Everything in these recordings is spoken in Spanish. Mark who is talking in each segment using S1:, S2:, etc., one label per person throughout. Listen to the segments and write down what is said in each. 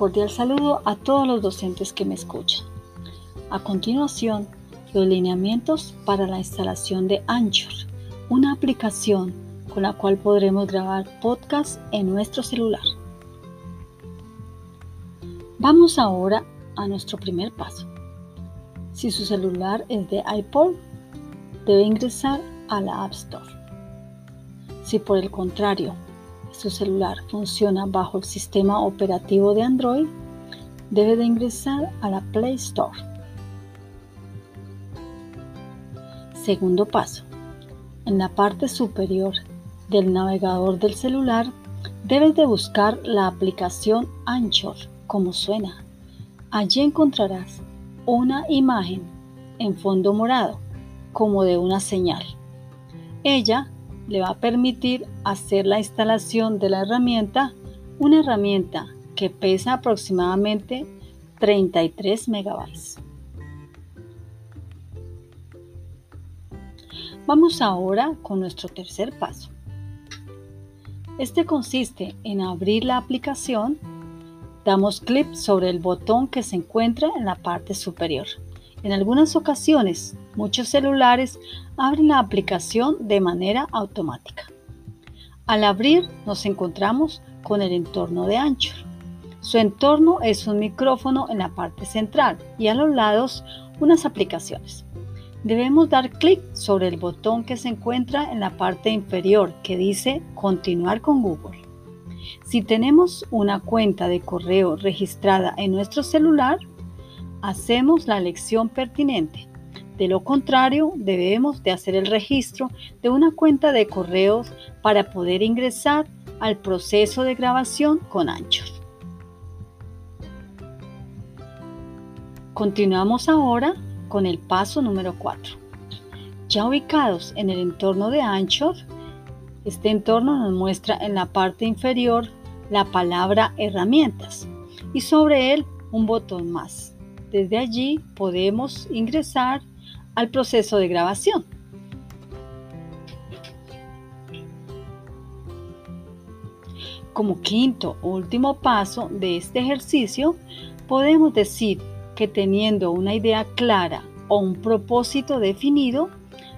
S1: cordial saludo a todos los docentes que me escuchan. A continuación, los lineamientos para la instalación de Anchor, una aplicación con la cual podremos grabar podcast en nuestro celular. Vamos ahora a nuestro primer paso. Si su celular es de iPod, debe ingresar a la App Store. Si por el contrario su celular funciona bajo el sistema operativo de Android, debe de ingresar a la Play Store. Segundo paso. En la parte superior del navegador del celular debes de buscar la aplicación Anchor, como suena. Allí encontrarás una imagen en fondo morado, como de una señal. Ella le va a permitir hacer la instalación de la herramienta, una herramienta que pesa aproximadamente 33 megabytes. Vamos ahora con nuestro tercer paso. Este consiste en abrir la aplicación, damos clic sobre el botón que se encuentra en la parte superior. En algunas ocasiones, muchos celulares abren la aplicación de manera automática. Al abrir, nos encontramos con el entorno de Anchor. Su entorno es un micrófono en la parte central y a los lados unas aplicaciones. Debemos dar clic sobre el botón que se encuentra en la parte inferior que dice Continuar con Google. Si tenemos una cuenta de correo registrada en nuestro celular, hacemos la elección pertinente. De lo contrario, debemos de hacer el registro de una cuenta de correos para poder ingresar al proceso de grabación con Anchor. Continuamos ahora con el paso número 4. Ya ubicados en el entorno de Anchor, este entorno nos muestra en la parte inferior la palabra herramientas y sobre él un botón más. Desde allí podemos ingresar al proceso de grabación. Como quinto o último paso de este ejercicio, podemos decir que teniendo una idea clara o un propósito definido,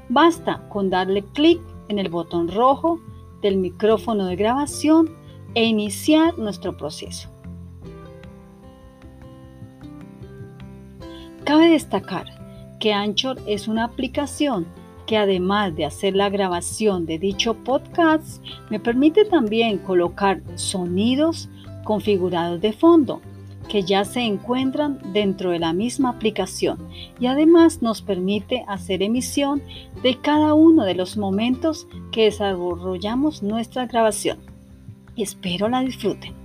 S1: basta con darle clic en el botón rojo del micrófono de grabación e iniciar nuestro proceso. Cabe destacar que Anchor es una aplicación que además de hacer la grabación de dicho podcast, me permite también colocar sonidos configurados de fondo que ya se encuentran dentro de la misma aplicación y además nos permite hacer emisión de cada uno de los momentos que desarrollamos nuestra grabación. Espero la disfruten.